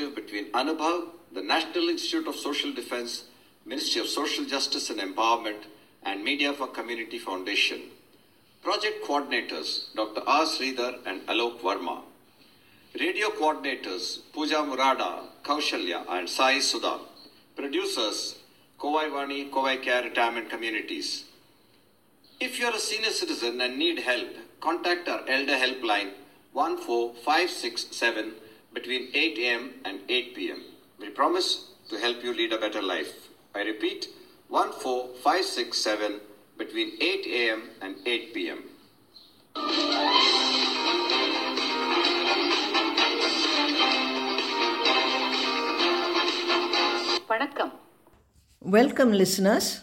initiative between Anubhav, the National Institute of Social Defense, Ministry of Social Justice and Empowerment, and Media for Community Foundation. Project coordinators Dr. R. Sridhar and Alok Verma. Radio coordinators Pooja Murada, Kaushalya, and Sai Sudha. Producers Kovai Vani, Kovai Care Retirement Communities. If you are a senior citizen and need help, contact our Elder Helpline 14567 between 8 a.m. and 8 p.m. We promise to help you lead a better life. I repeat, 14567 between 8 a.m. and 8 p.m. Welcome, listeners.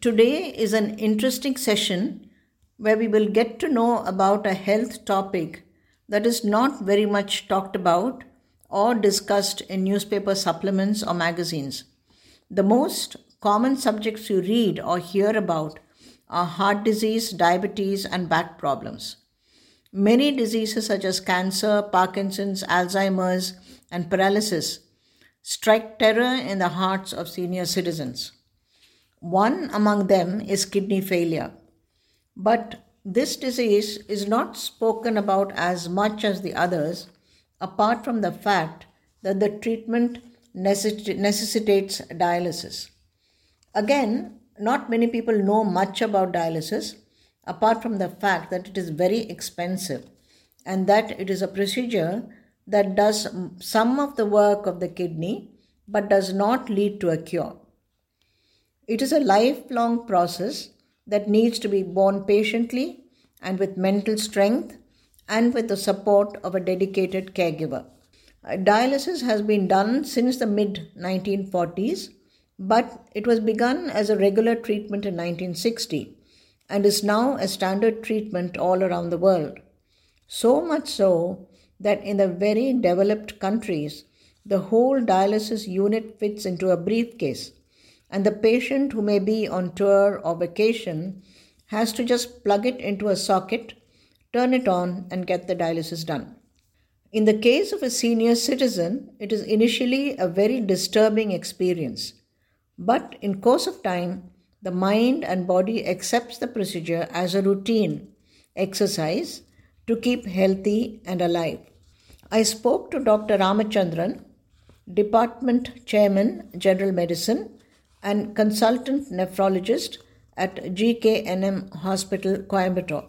Today is an interesting session where we will get to know about a health topic that is not very much talked about or discussed in newspaper supplements or magazines. The most common subjects you read or hear about are heart disease, diabetes, and back problems. Many diseases such as cancer, Parkinson's, Alzheimer's, and paralysis strike terror in the hearts of senior citizens. One among them is kidney failure. But this disease is not spoken about as much as the others, apart from the fact that the treatment necessi- necessitates dialysis. Again, not many people know much about dialysis, apart from the fact that it is very expensive and that it is a procedure that does some of the work of the kidney but does not lead to a cure. It is a lifelong process that needs to be borne patiently and with mental strength and with the support of a dedicated caregiver. Dialysis has been done since the mid 1940s, but it was begun as a regular treatment in 1960 and is now a standard treatment all around the world. So much so that in the very developed countries, the whole dialysis unit fits into a briefcase, and the patient who may be on tour or vacation has to just plug it into a socket, turn it on, and get the dialysis done. In the case of a senior citizen, it is initially a very disturbing experience. But in course of time, the mind and body accepts the procedure as a routine exercise to keep healthy and alive. I spoke to Dr. Ramachandran, Department Chairman, General Medicine, and consultant nephrologist at GKNM Hospital, Coimbatore.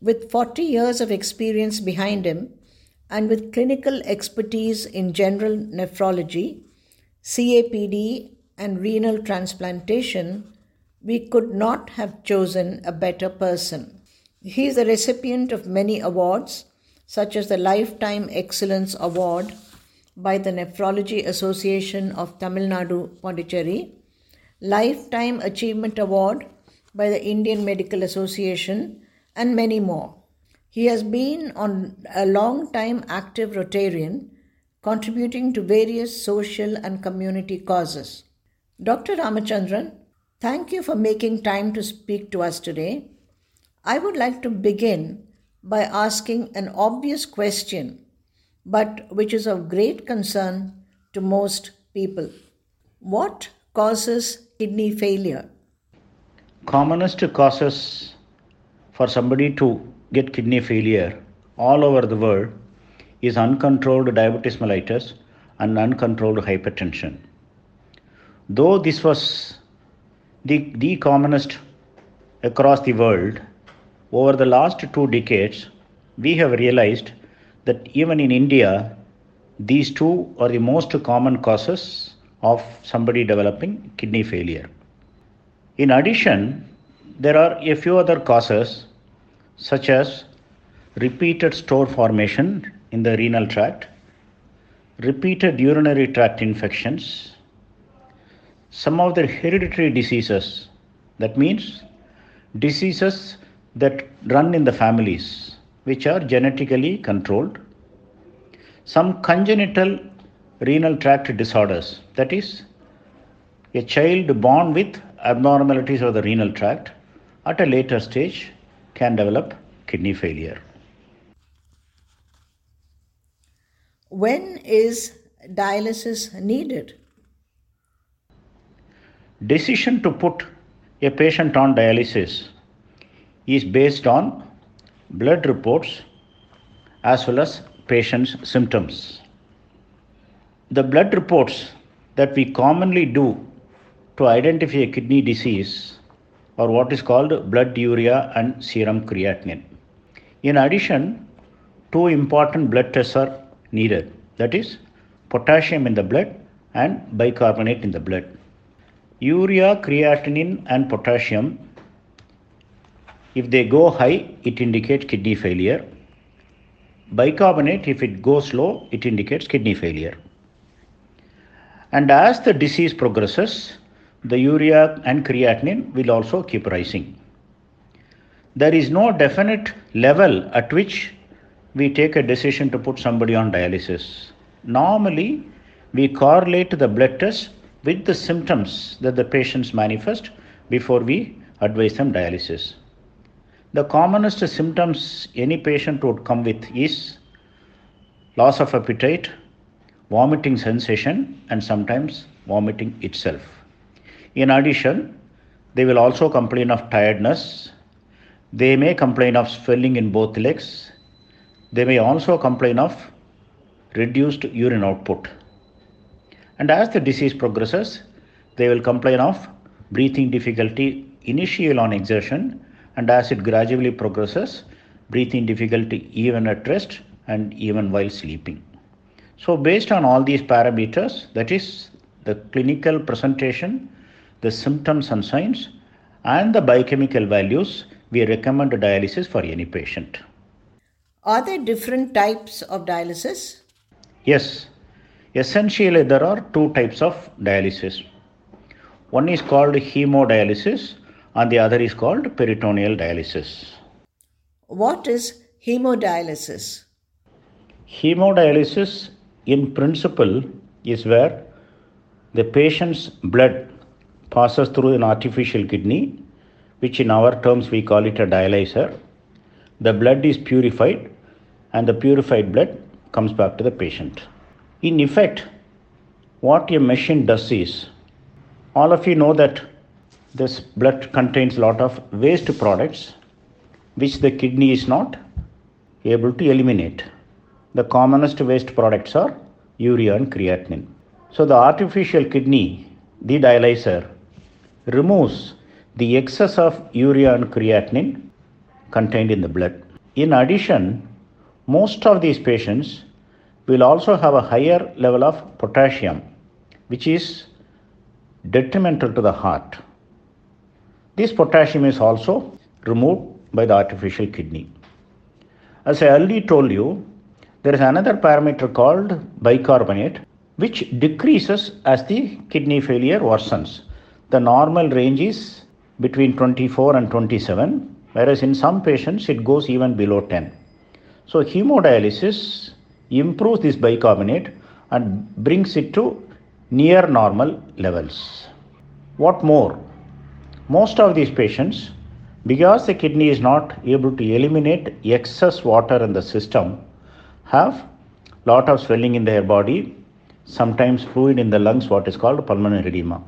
With 40 years of experience behind him and with clinical expertise in general nephrology, CAPD, and renal transplantation, we could not have chosen a better person. He is a recipient of many awards, such as the Lifetime Excellence Award by the Nephrology Association of Tamil Nadu, Pondicherry, Lifetime Achievement Award by the Indian Medical Association, and many more. He has been on a long time active Rotarian, contributing to various social and community causes. Dr. Ramachandran, thank you for making time to speak to us today. I would like to begin by asking an obvious question, but which is of great concern to most people. What causes kidney failure? commonest causes for somebody to get kidney failure all over the world is uncontrolled diabetes mellitus and uncontrolled hypertension. Though this was the, the commonest across the world, over the last two decades, we have realized that even in India, these two are the most common causes of somebody developing kidney failure. In addition, There are a few other causes, such as repeated stone formation in the renal tract, repeated urinary tract infections, some of the hereditary diseases, that means diseases that run in the families which are genetically controlled, some congenital renal tract disorders, that is, a child born with abnormalities of the renal tract at a later stage can develop kidney failure. When is dialysis needed? Decision to put a patient on dialysis is based on blood reports as well as patient's symptoms. The blood reports that we commonly do to identify a kidney disease are what is called blood urea and serum creatinine. In addition, two important blood tests are needed that is, potassium in the blood and bicarbonate in the blood. Urea, creatinine, and potassium, if they go high, it indicates kidney failure. Bicarbonate, if it goes low, it indicates kidney failure. And as the disease progresses, the urea and creatinine will also keep rising. There is no definite level at which we take a decision to put somebody on dialysis. Normally, we correlate the blood test with the symptoms that the patients manifest before we advise them dialysis. The commonest symptoms any patient would come with is loss of appetite, vomiting sensation, and sometimes vomiting itself. In addition, they will also complain of tiredness. They may complain of swelling in both legs. They may also complain of reduced urine output. And as the disease progresses, they will complain of breathing difficulty initial on exertion, and as it gradually progresses, breathing difficulty even at rest and even while sleeping. So, based on all these parameters, that is the clinical presentation, the symptoms and signs, and the biochemical values, we recommend dialysis for any patient. Are there different types of dialysis? Yes, essentially there are two types of dialysis. One is called hemodialysis and the other is called peritoneal dialysis. What is hemodialysis? Hemodialysis, in principle, is where the patient's blood passes through an artificial kidney, which in our terms we call it a dialyzer. The blood is purified, and the purified blood comes back to the patient. In effect, what a machine does is all of you know that this blood contains a lot of waste products which the kidney is not able to eliminate. The commonest waste products are urea and creatinine. So the artificial kidney, the dialyzer, removes the excess of urea and creatinine contained in the blood. In addition, most of these patients will also have a higher level of potassium, which is detrimental to the heart. This potassium is also removed by the artificial kidney. As I already told you, there is another parameter called bicarbonate, which decreases as the kidney failure worsens. The normal range is between 24 and 27, whereas in some patients it goes even below 10. So, hemodialysis improves this bicarbonate and brings it to near normal levels. What more? Most of these patients, because the kidney is not able to eliminate excess water in the system, have lot of swelling in their body, sometimes fluid in the lungs, what is called pulmonary edema.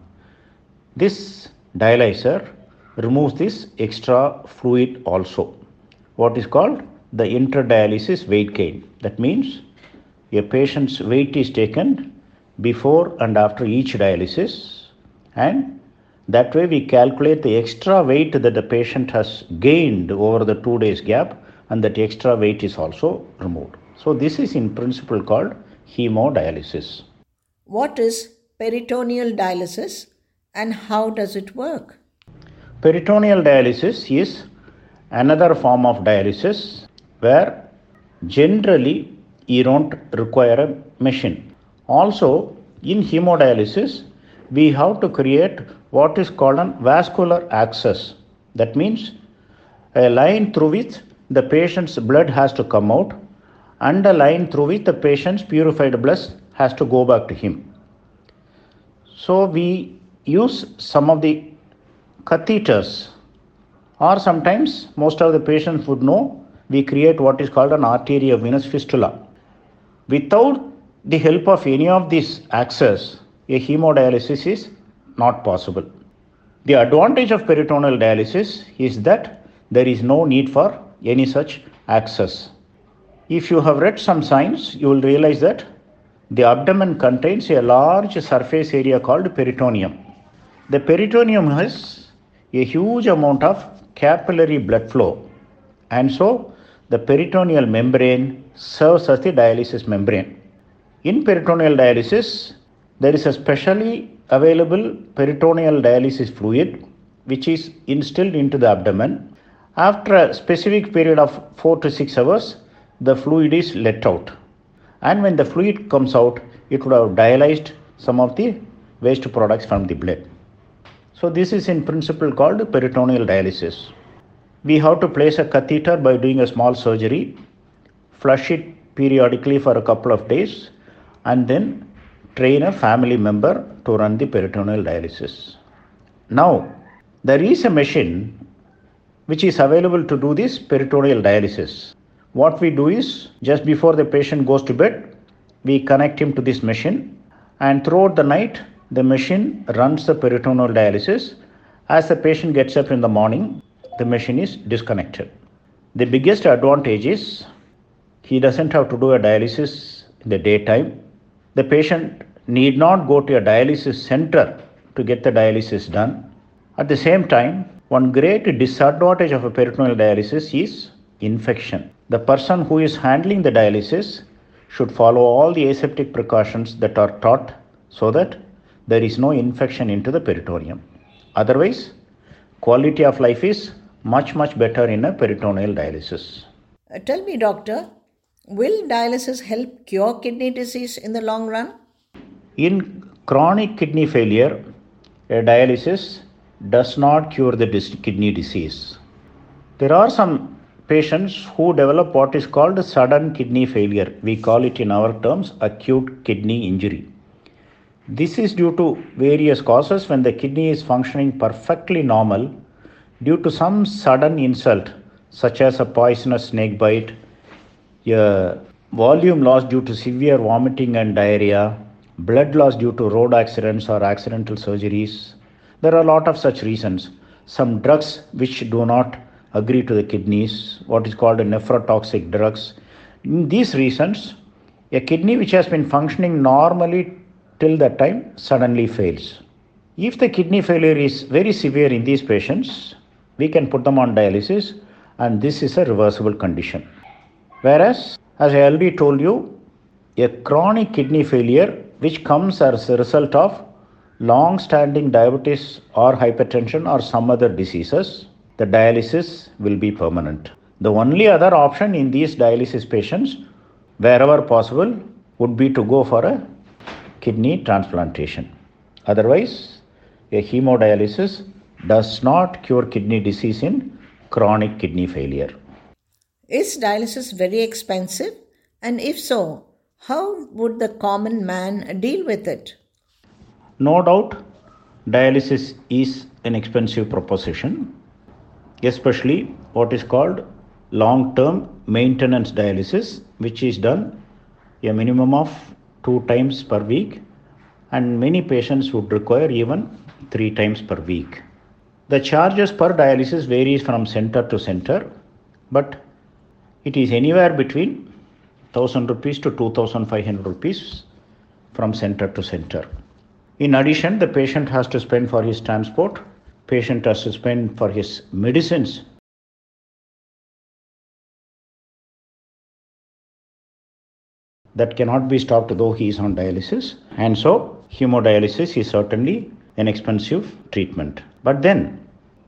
This dialyzer removes this extra fluid also, what is called the interdialysis weight gain. That means a patient's weight is taken before and after each dialysis, and that way we calculate the extra weight that the patient has gained over the two days gap, and that extra weight is also removed. So, this is in principle called hemodialysis. What is peritoneal dialysis and how does it work? Peritoneal dialysis is another form of dialysis where generally you don't require a machine. Also, in hemodialysis, we have to create what is called a vascular access. That means a line through which the patient's blood has to come out and a line through which the patient's purified blood has to go back to him. So we use some of the catheters or sometimes most of the patients would know we create what is called an arteriovenous fistula. Without the help of any of these access, a hemodialysis is not possible. The advantage of peritoneal dialysis is that there is no need for any such access. If you have read some science, you will realize that the abdomen contains a large surface area called peritoneum. The peritoneum has a huge amount of capillary blood flow, and so the peritoneal membrane serves as the dialysis membrane. In peritoneal dialysis, there is a specially available peritoneal dialysis fluid which is instilled into the abdomen. After a specific period of 4 to 6 hours, the fluid is let out. And when the fluid comes out, it would have dialyzed some of the waste products from the blood. So, this is in principle called peritoneal dialysis. We have to place a catheter by doing a small surgery, flush it periodically for a couple of days, and then train a family member to run the peritoneal dialysis. Now, there is a machine which is available to do this peritoneal dialysis. What we do is just before the patient goes to bed, we connect him to this machine, and throughout the night, the machine runs the peritoneal dialysis. As the patient gets up in the morning, the machine is disconnected. The biggest advantage is he doesn't have to do a dialysis in the daytime. The patient need not go to a dialysis center to get the dialysis done. At the same time, one great disadvantage of a peritoneal dialysis is infection. The person who is handling the dialysis should follow all the aseptic precautions that are taught so that there is no infection into the peritoneum. Otherwise, quality of life is much, much better in a peritoneal dialysis. Uh, tell me, doctor, will dialysis help cure kidney disease in the long run? In chronic kidney failure, a dialysis does not cure the dis- kidney disease. There are some patients who develop what is called sudden kidney failure. We call it in our terms acute kidney injury. This is due to various causes when the kidney is functioning perfectly normal due to some sudden insult, such as a poisonous snake bite, a volume loss due to severe vomiting and diarrhea, blood loss due to road accidents or accidental surgeries. There are a lot of such reasons. Some drugs which do not agree to the kidneys, what is called nephrotoxic drugs. In these reasons, a kidney which has been functioning normally till that time suddenly fails. If the kidney failure is very severe in these patients, we can put them on dialysis, and this is a reversible condition. Whereas, as I already told you, a chronic kidney failure which comes as a result of long standing diabetes or hypertension or some other diseases, the dialysis will be permanent. The only other option in these dialysis patients, wherever possible, would be to go for a kidney transplantation. Otherwise, a hemodialysis does not cure kidney disease in chronic kidney failure. Is dialysis very expensive? And if so, how would the common man deal with it? No doubt, dialysis is an expensive proposition, especially what is called long term maintenance dialysis, which is done a minimum of two times per week, and many patients would require even three times per week. The charges per dialysis varies from center to center, but it is anywhere between 1000 rupees to 2500 rupees from center to center. In addition, the patient has to spend for his transport, patient has to spend for his medicines. That cannot be stopped though he is on dialysis, and so hemodialysis is certainly an expensive treatment. But then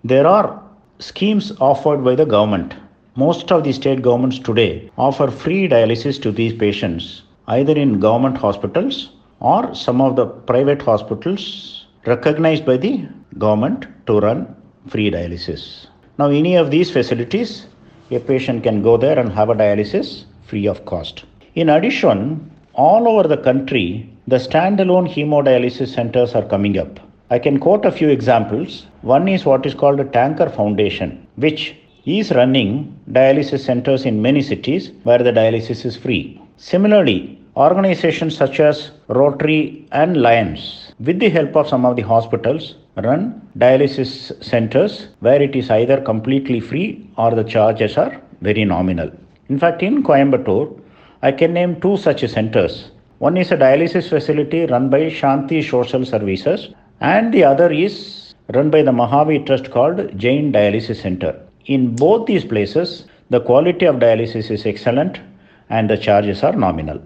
There are schemes offered by the government. Most of the state governments today offer free dialysis to these patients, either in government hospitals or some of the private hospitals recognized by the government to run free dialysis. Now, any of these facilities, a patient can go there and have a dialysis free of cost. In addition, all over the country, the standalone hemodialysis centers are coming up. I can quote a few examples. One is what is called a Tanker Foundation, which is running dialysis centers in many cities where the dialysis is free. Similarly, organizations such as Rotary and Lions, with the help of some of the hospitals, run dialysis centers where it is either completely free or the charges are very nominal. In fact, in Coimbatore, I can name two such centers. One is a dialysis facility run by Shanti Social Services, and the other is run by the Mahavir Trust called Jain Dialysis Center. In both these places, the quality of dialysis is excellent and the charges are nominal.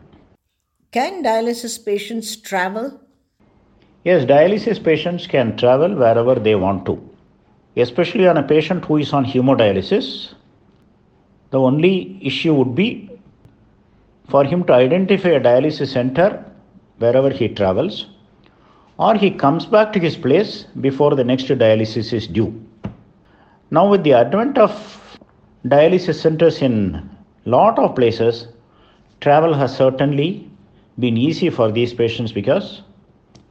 Can dialysis patients travel? Yes, dialysis patients can travel wherever they want to, especially on a patient who is on hemodialysis. The only issue would be for him to identify a dialysis center wherever he travels, or he comes back to his place before the next dialysis is due. Now, with the advent of dialysis centers in lot of places, travel has certainly been easy for these patients because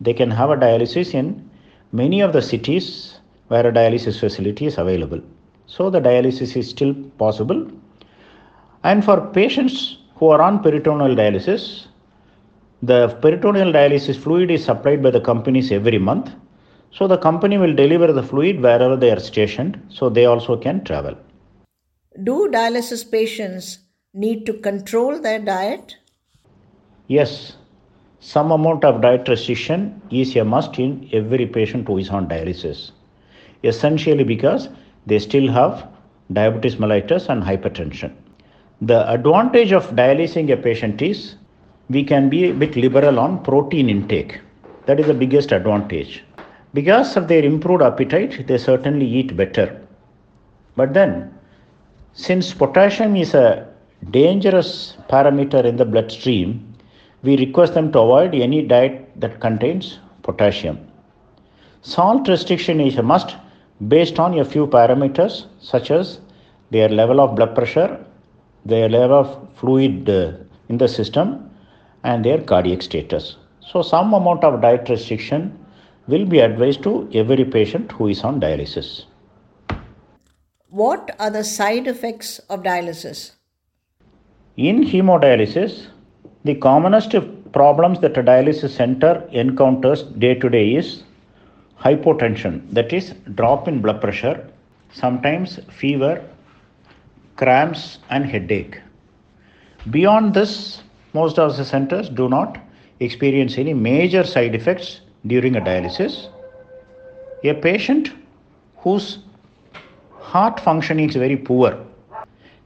they can have a dialysis in many of the cities where a dialysis facility is available. So the dialysis is still possible. And for patients who are on peritoneal dialysis, the peritoneal dialysis fluid is supplied by the companies every month. So the company will deliver the fluid wherever they are stationed, so they also can travel. Do dialysis patients need to control their diet? Yes, some amount of diet restriction is a must in every patient who is on dialysis. Essentially because they still have diabetes mellitus and hypertension. The advantage of dialysing a patient is we can be a bit liberal on protein intake. That is the biggest advantage. Because of their improved appetite, they certainly eat better. But then, since potassium is a dangerous parameter in the bloodstream, we request them to avoid any diet that contains potassium. Salt restriction is a must based on a few parameters such as their level of blood pressure, their level of fluid uh, in the system, and their cardiac status. So, some amount of diet restriction will be advised to every patient who is on dialysis. What are the side effects of dialysis? In hemodialysis, the commonest problems that a dialysis center encounters day to day is hypotension, that is, drop in blood pressure, sometimes fever, cramps, and headache. Beyond this, most of the centers do not experience any major side effects during a dialysis. A patient whose heart functioning is very poor,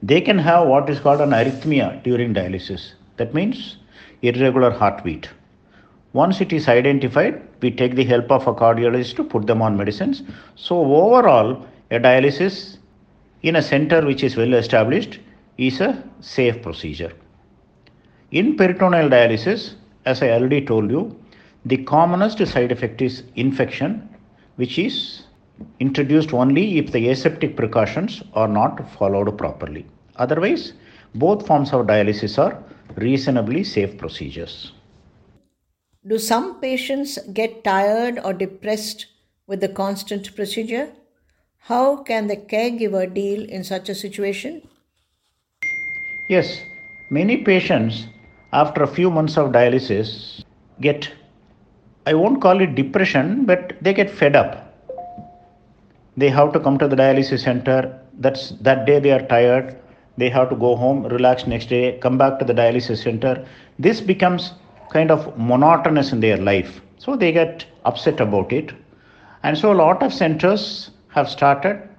they can have what is called an arrhythmia during dialysis. That means irregular heartbeat. Once it is identified, we take the help of a cardiologist to put them on medicines. So, overall, a dialysis in a center which is well established is a safe procedure. In peritoneal dialysis, as I already told you, the commonest side effect is infection, which is introduced only if the aseptic precautions are not followed properly. Otherwise, both forms of dialysis are reasonably safe procedures. Do some patients get tired or depressed with the constant procedure? How can the caregiver deal in such a situation? Yes, many patients after a few months of dialysis get, I won't call it depression, but they get fed up. They have to come to the dialysis center. That's that day they are tired. They have to go home, relax next day, come back to the dialysis center. This becomes kind of monotonous in their life. So they get upset about it. And so a lot of centers have started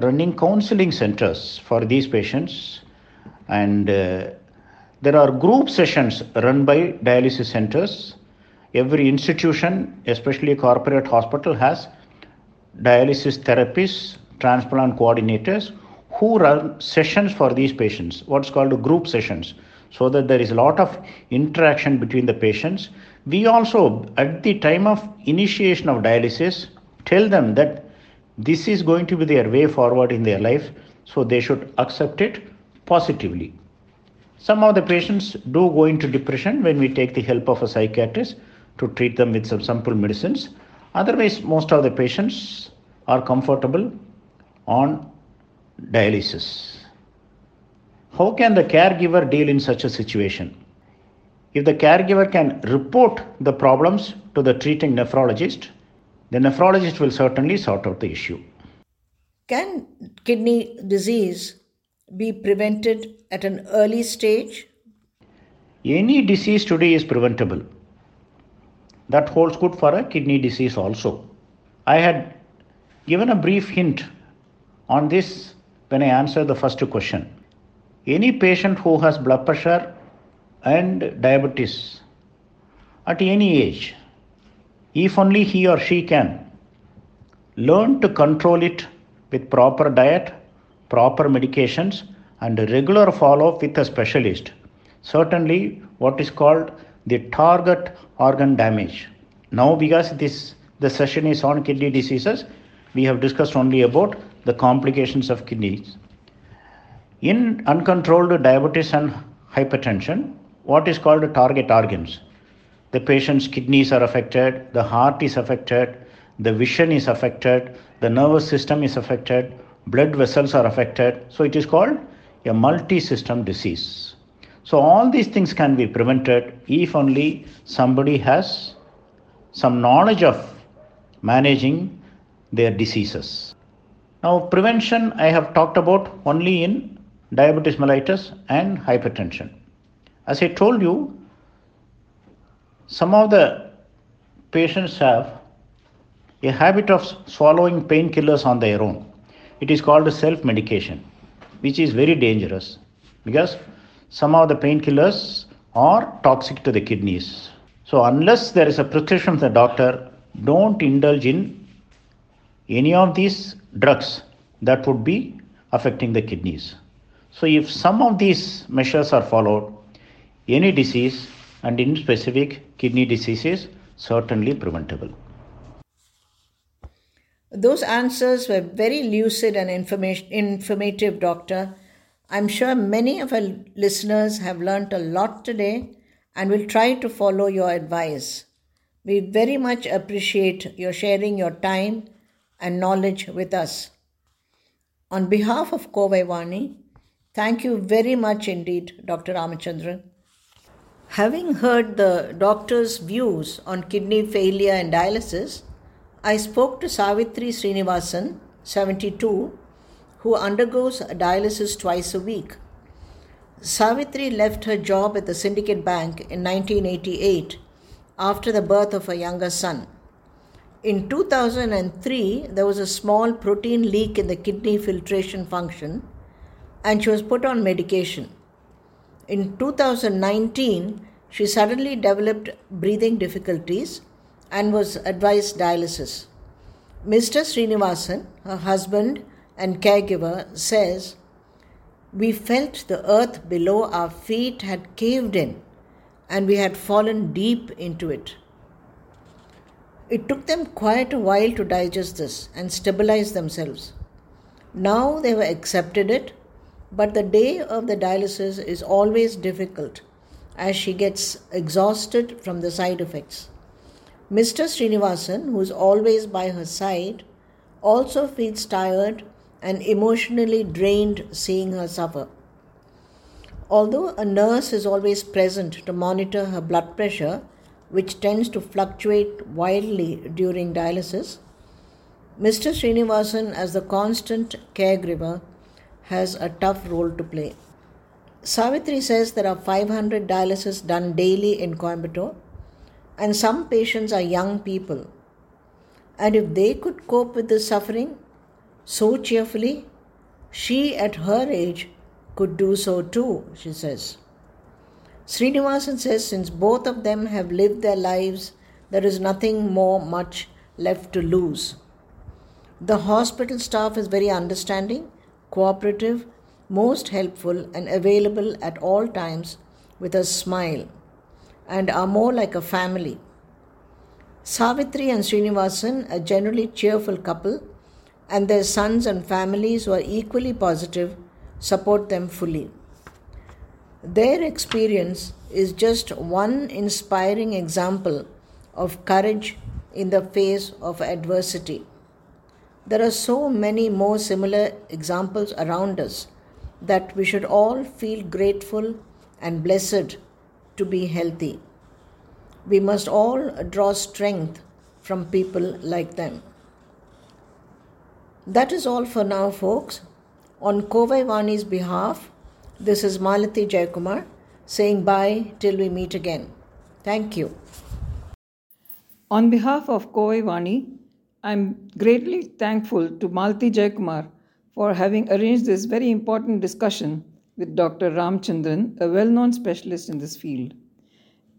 running counseling centers for these patients. And uh, there are group sessions run by dialysis centers. Every institution, especially a corporate hospital, has dialysis therapists transplant coordinators who run sessions for these patients, what's called group sessions, so that there is a lot of interaction between the patients. We also, at the time of initiation of dialysis, tell them that this is going to be their way forward in their life, so they should accept it positively. Some of the patients do go into depression when we take the help of a psychiatrist to treat them with some simple medicines. Otherwise, most of the patients are comfortable on dialysis. How can the caregiver deal in such a situation? If the caregiver can report the problems to the treating nephrologist, the nephrologist will certainly sort out the issue. Can kidney disease be prevented at an early stage? Any disease today is preventable. That holds good for a kidney disease also. I had given a brief hint on this when I answered the first question. Any patient who has blood pressure and diabetes at any age, if only he or she can learn to control it with proper diet, proper medications, and regular follow up with a specialist, certainly what is called the target organ damage. Now, because this the session is on kidney diseases, we have discussed only about the complications of kidneys. In uncontrolled diabetes and hypertension, what is called target organs? The patient's kidneys are affected, the heart is affected, the vision is affected, the nervous system is affected, blood vessels are affected. So it is called a multi system disease. So all these things can be prevented if only somebody has some knowledge of managing their diseases. Now, prevention I have talked about only in diabetes mellitus and hypertension. As I told you, some of the patients have a habit of swallowing painkillers on their own. It is called self medication, which is very dangerous because some of the painkillers are toxic to the kidneys. So, unless there is a prescription from the doctor, don't indulge in any of these drugs that would be affecting the kidneys. So, if some of these measures are followed, any disease and in specific kidney disease is certainly preventable. Those answers were very lucid and informative, Doctor. I'm sure many of our listeners have learnt a lot today and will try to follow your advice. We very much appreciate your sharing your time and knowledge with us. On behalf of Kovai Vani, thank you very much indeed, Dr. Ramachandran. Having heard the doctor's views on kidney failure and dialysis, I spoke to Savitri Srinivasan, 72, who undergoes dialysis twice a week. Savitri left her job at the Syndicate Bank in 1988 after the birth of her younger son. In 2003, there was a small protein leak in the kidney filtration function, and she was put on medication. In 2019, she suddenly developed breathing difficulties and was advised dialysis. Mr. Srinivasan, her husband and caregiver, says, We felt the earth below our feet had caved in and we had fallen deep into it. It took them quite a while to digest this and stabilize themselves. Now they have accepted it, but the day of the dialysis is always difficult as she gets exhausted from the side effects. Mr. Srinivasan, who is always by her side, also feels tired and emotionally drained seeing her suffer. Although a nurse is always present to monitor her blood pressure, which tends to fluctuate wildly during dialysis, Mr. Srinivasan, as the constant caregiver, has a tough role to play. Savitri says there are 500 dialysis done daily in Coimbatore and some patients are young people. And if they could cope with this suffering so cheerfully, she at her age could do so too, she says. Srinivasan says since both of them have lived their lives, there is nothing more much left to lose. The hospital staff is very understanding, cooperative, most helpful, and available at all times with a smile, and are more like a family. Savitri and Srinivasan, a generally cheerful couple, and their sons and families who are equally positive, support them fully. Their experience is just one inspiring example of courage in the face of adversity. There are so many more similar examples around us that we should all feel grateful and blessed to be healthy. We must all draw strength from people like them. That is all for now, folks. On Kovai Vani's behalf, this is Malati Jayakumar saying bye till we meet again. Thank you. On behalf of Kovai Vani, I'm greatly thankful to Malti Jayakumar for having arranged this very important discussion with Dr. Ramchandran, a well known specialist in this field.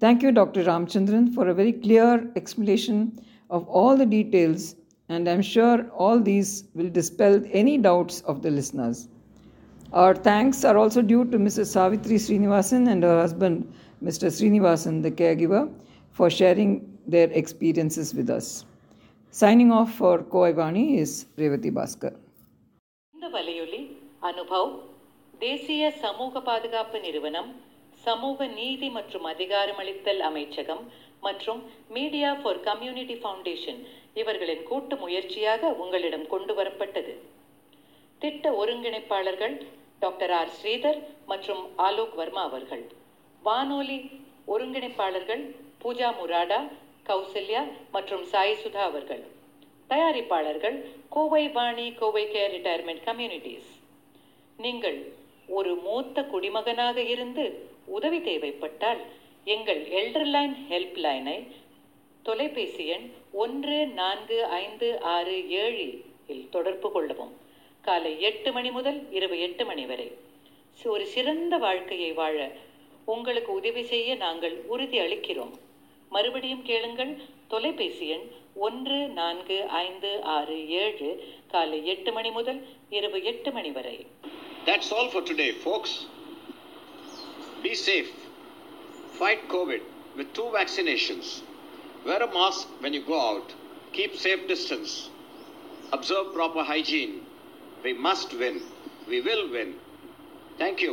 Thank you, Dr. Ramchandran, for a very clear explanation of all the details, and I'm sure all these will dispel any doubts of the listeners. Our thanks are also due to Mrs. Savitri Srinivasan and her husband, Mr. Srinivasan, the caregiver, for sharing their experiences with us. Signing off for Kovai Vani is Revati Bhaskar. இந்த வலையொலி அனுபவ் தேசிய சமூக பாதுகாப்பு நிறுவனம் சமூக நீதி மற்றும் அதிகாரமளித்தல் அமைச்சகம் மற்றும் மீடியா ஃபார் கம்யூனிட்டி ஃபவுண்டேஷன் இவர்களின் கூட்டு முயற்சியாக உங்களிடம் கொண்டு வரப்பட்டது. திட்ட ஒருங்கிணைப்பாளர்கள் டாக்டர் ஆர். ஸ்ரீதர் மற்றும் ஆலோக் வர்மா அவர்கள். வானொலி ஒருங்கிணைப்பாளர்கள் பூஜா முராடா கௌசல்யா மற்றும் சாய் சுதா அவர்கள். தயாரிப்பாளர்கள் Kovai Vani Kovai care retirement communities. நீங்கள் ஒரு மூத்த குடிமகனாக இருந்து உதவி தேவைப்பட்டால் எங்கள் எல்டர்லைன் ஹெல்ப் லைனை தொலைபேசி எண் ஒன்று நான்கு ஐந்து ஆறு ஏழு இல் தொடர்பு கொள்ளவும் காலை எட்டு மணி முதல் இரவு எட்டு மணி வரை ஒரு சிறந்த வாழ்க்கையை வாழ உங்களுக்கு உதவி செய்ய நாங்கள் உறுதி அளிக்கிறோம் மறுபடியும் கேளுங்கள் தொலைபேசி எண் ஒன்று நான்கு ஐந்து ஆறு ஏழு காலை எட்டு மணி முதல் இரவு எட்டு மணி வரை That's all for today, folks. Be safe. Fight COVID with two vaccinations. Wear a mask when you go out. Keep safe distance. Observe proper hygiene. We must win. We will win. Thank you.